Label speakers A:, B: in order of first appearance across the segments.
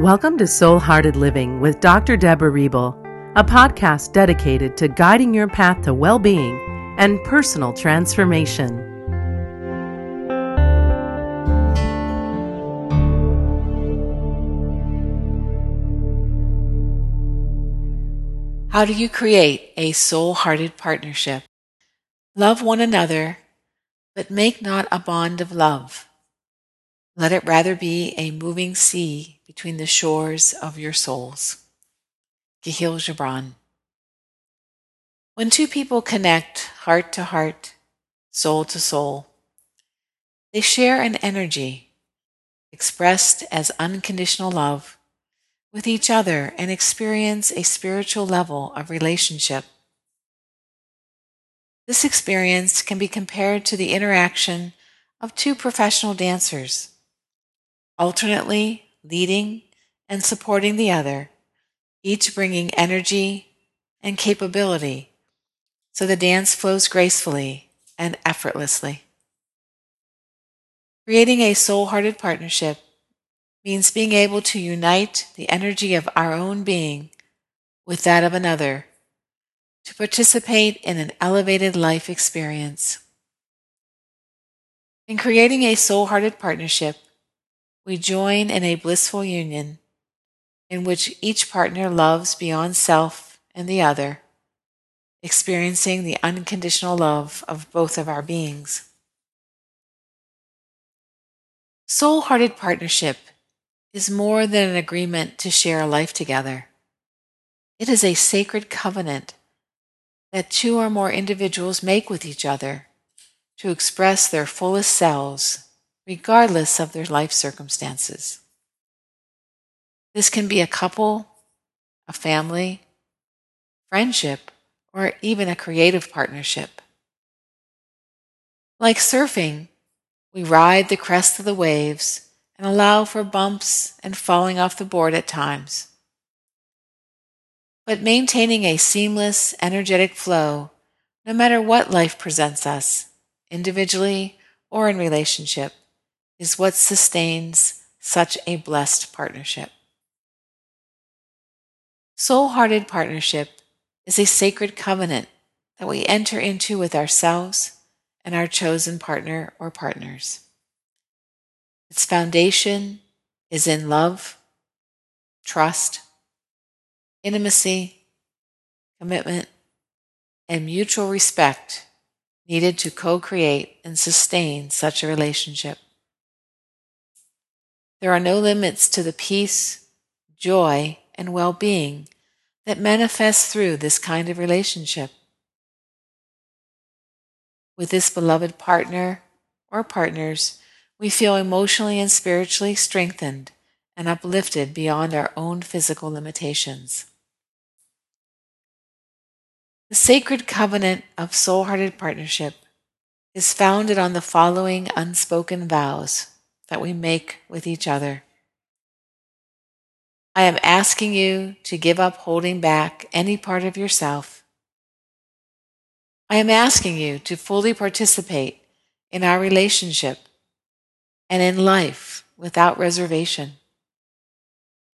A: Welcome to Soul Hearted Living with Dr. Deborah Riebel, a podcast dedicated to guiding your path to well being and personal transformation.
B: How do you create a soul hearted partnership? Love one another, but make not a bond of love. Let it rather be a moving sea between the shores of your souls. Kahlil Gibran. When two people connect heart to heart, soul to soul, they share an energy expressed as unconditional love with each other and experience a spiritual level of relationship. This experience can be compared to the interaction of two professional dancers, alternately leading and supporting the other, each bringing energy and capability so the dance flows gracefully and effortlessly. Creating a soul hearted partnership means being able to unite the energy of our own being with that of another to participate in an elevated life experience. In creating a soul hearted partnership, we join in a blissful union in which each partner loves beyond self and the other, experiencing the unconditional love of both of our beings. Soul hearted partnership is more than an agreement to share a life together. It is a sacred covenant that two or more individuals make with each other to express their fullest selves regardless of their life circumstances. This can be a couple, a family, friendship, or even a creative partnership. Like surfing, we ride the crest of the waves and allow for bumps and falling off the board at times. But maintaining a seamless, energetic flow, no matter what life presents us, individually or in relationship, is what sustains such a blessed partnership. Soul hearted partnership is a sacred covenant that we enter into with ourselves and our chosen partner or partners. Its foundation is in love, trust, intimacy, commitment, and mutual respect needed to co create and sustain such a relationship. There are no limits to the peace, joy, and well being that manifest through this kind of relationship. With this beloved partner or partners, we feel emotionally and spiritually strengthened and uplifted beyond our own physical limitations. The sacred covenant of soul hearted partnership is founded on the following unspoken vows that we make with each other. I am asking you to give up holding back any part of yourself. I am asking you to fully participate in our relationship and in life without reservation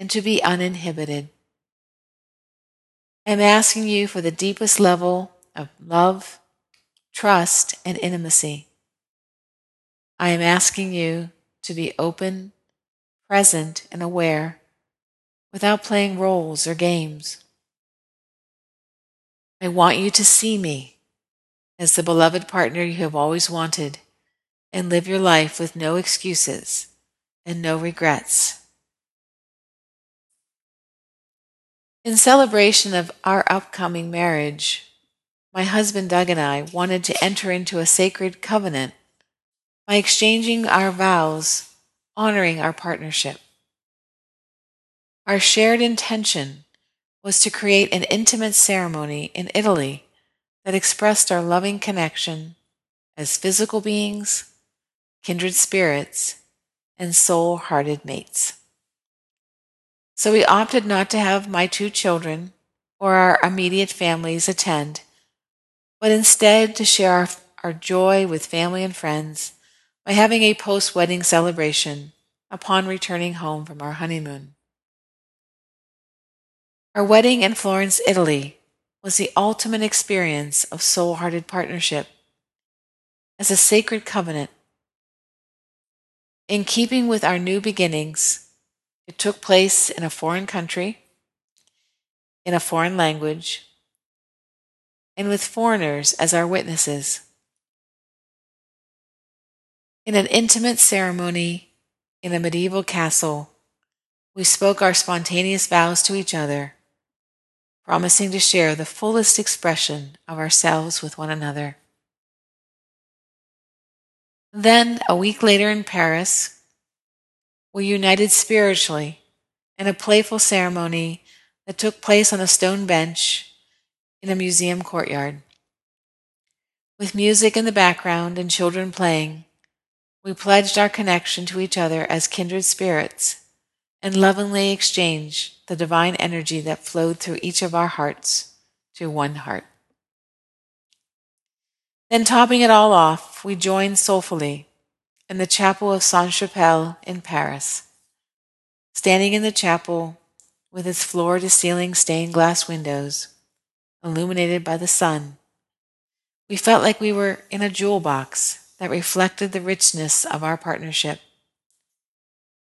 B: and to be uninhibited. I'm asking you for the deepest level of love, trust, and intimacy. I am asking you to be open, present, and aware without playing roles or games. I want you to see me as the beloved partner you have always wanted and live your life with no excuses and no regrets. In celebration of our upcoming marriage, my husband Doug and I wanted to enter into a sacred covenant by exchanging our vows, honoring our partnership. Our shared intention was to create an intimate ceremony in Italy that expressed our loving connection as physical beings, kindred spirits, and soul hearted mates. So we opted not to have my two children or our immediate families attend, but instead to share our, our joy with family and friends by having a post wedding celebration upon returning home from our honeymoon. Our wedding in Florence, Italy was the ultimate experience of soul hearted partnership as a sacred covenant. In keeping with our new beginnings, it took place in a foreign country, in a foreign language, and with foreigners as our witnesses. In an intimate ceremony in a medieval castle, we spoke our spontaneous vows to each other, promising to share the fullest expression of ourselves with one another. Then, a week later in Paris, we united spiritually in a playful ceremony that took place on a stone bench in a museum courtyard. With music in the background and children playing, we pledged our connection to each other as kindred spirits and lovingly exchanged the divine energy that flowed through each of our hearts to one heart. Then, topping it all off, we joined soulfully in the chapel of Sainte Chapelle in Paris. Standing in the chapel with its floor to ceiling stained glass windows, illuminated by the sun, we felt like we were in a jewel box that reflected the richness of our partnership.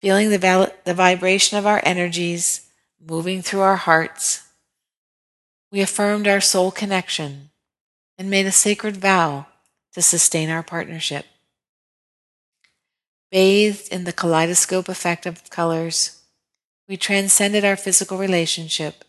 B: Feeling the, val- the vibration of our energies moving through our hearts, we affirmed our soul connection and made a sacred vow to sustain our partnership. Bathed in the kaleidoscope effect of colors, we transcended our physical relationship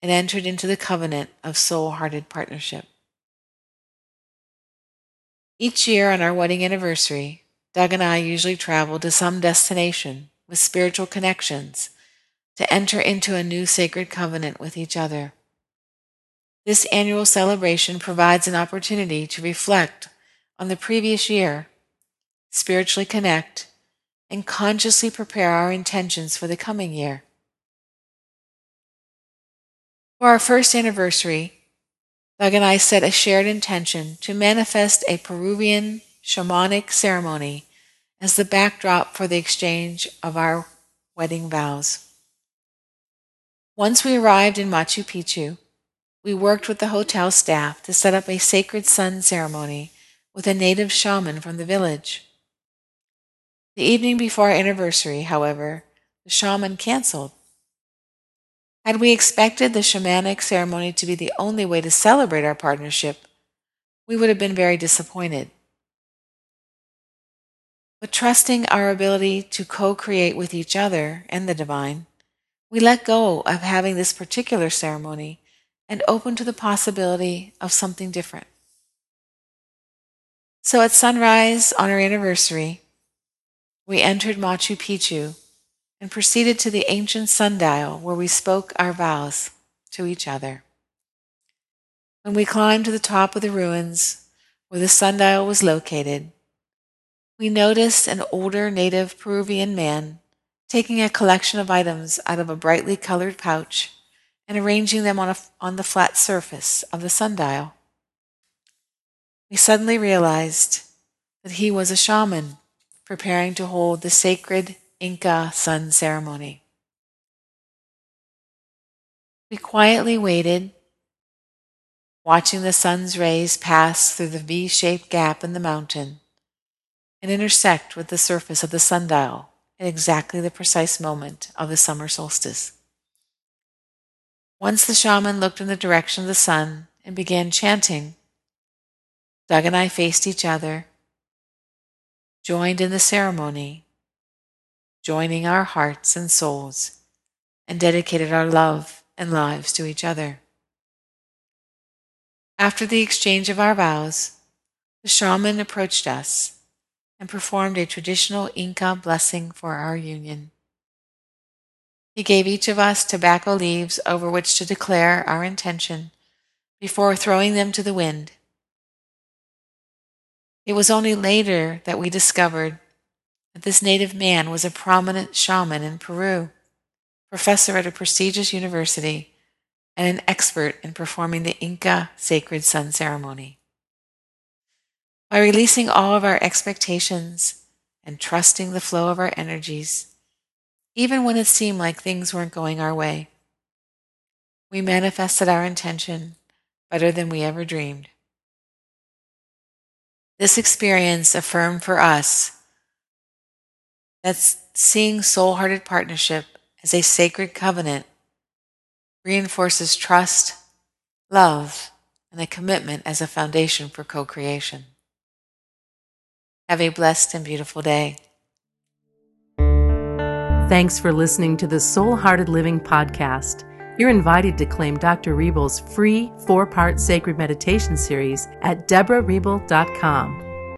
B: and entered into the covenant of soul hearted partnership. Each year on our wedding anniversary, Doug and I usually travel to some destination with spiritual connections to enter into a new sacred covenant with each other. This annual celebration provides an opportunity to reflect on the previous year, spiritually connect, and consciously prepare our intentions for the coming year. For our first anniversary, Doug and I set a shared intention to manifest a Peruvian shamanic ceremony as the backdrop for the exchange of our wedding vows. Once we arrived in Machu Picchu, we worked with the hotel staff to set up a sacred sun ceremony with a native shaman from the village. The evening before our anniversary, however, the shaman canceled had we expected the shamanic ceremony to be the only way to celebrate our partnership, we would have been very disappointed. But trusting our ability to co create with each other and the divine, we let go of having this particular ceremony and open to the possibility of something different. So at sunrise on our anniversary, we entered Machu Picchu and proceeded to the ancient sundial where we spoke our vows to each other. When we climbed to the top of the ruins where the sundial was located, we noticed an older native Peruvian man taking a collection of items out of a brightly colored pouch and arranging them on, a, on the flat surface of the sundial. We suddenly realized that he was a shaman preparing to hold the sacred Inca sun ceremony. We quietly waited, watching the sun's rays pass through the V shaped gap in the mountain and intersect with the surface of the sundial at exactly the precise moment of the summer solstice. Once the shaman looked in the direction of the sun and began chanting, Doug and I faced each other, joined in the ceremony, joining our hearts and souls, and dedicated our love and lives to each other. After the exchange of our vows, the shaman approached us and performed a traditional Inca blessing for our union. He gave each of us tobacco leaves over which to declare our intention before throwing them to the wind. It was only later that we discovered that this native man was a prominent shaman in Peru, professor at a prestigious university, and an expert in performing the Inca sacred sun ceremony. By releasing all of our expectations and trusting the flow of our energies, even when it seemed like things weren't going our way, we manifested our intention better than we ever dreamed. This experience affirmed for us that seeing soul hearted partnership as a sacred covenant reinforces trust, love, and a commitment as a foundation for co creation. Have a blessed and beautiful day.
A: Thanks for listening to the Soul Hearted Living podcast. You're invited to claim Dr. Riebel's free four part sacred meditation series at deborahriebel.com.